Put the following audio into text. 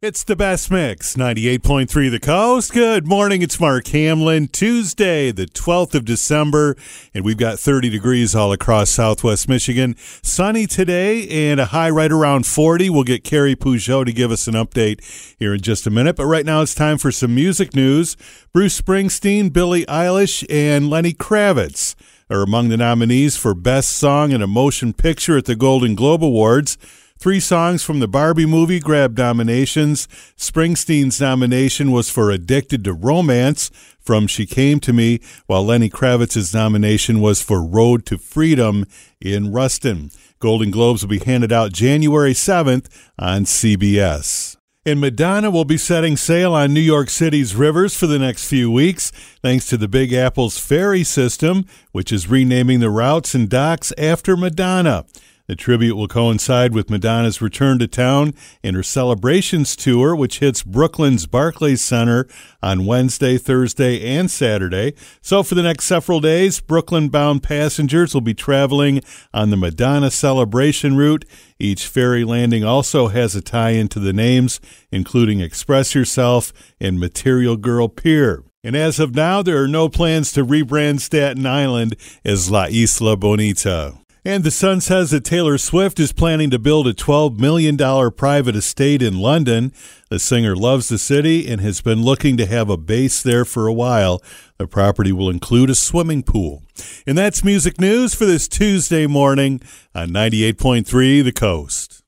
It's the best mix, 98.3 The Coast. Good morning. It's Mark Hamlin. Tuesday, the 12th of December, and we've got 30 degrees all across southwest Michigan. Sunny today and a high right around 40. We'll get Carrie Peugeot to give us an update here in just a minute. But right now it's time for some music news. Bruce Springsteen, Billie Eilish, and Lenny Kravitz are among the nominees for Best Song in a Motion Picture at the Golden Globe Awards. Three songs from the Barbie movie grabbed nominations. Springsteen's nomination was for Addicted to Romance from She Came to Me, while Lenny Kravitz's nomination was for Road to Freedom in Rustin. Golden Globes will be handed out January 7th on CBS. And Madonna will be setting sail on New York City's rivers for the next few weeks, thanks to the Big Apple's ferry system, which is renaming the routes and docks after Madonna. The tribute will coincide with Madonna's return to town and her celebrations tour, which hits Brooklyn's Barclays Center on Wednesday, Thursday, and Saturday. So, for the next several days, Brooklyn bound passengers will be traveling on the Madonna celebration route. Each ferry landing also has a tie in to the names, including Express Yourself and Material Girl Pier. And as of now, there are no plans to rebrand Staten Island as La Isla Bonita. And The Sun says that Taylor Swift is planning to build a $12 million private estate in London. The singer loves the city and has been looking to have a base there for a while. The property will include a swimming pool. And that's music news for this Tuesday morning on 98.3 The Coast.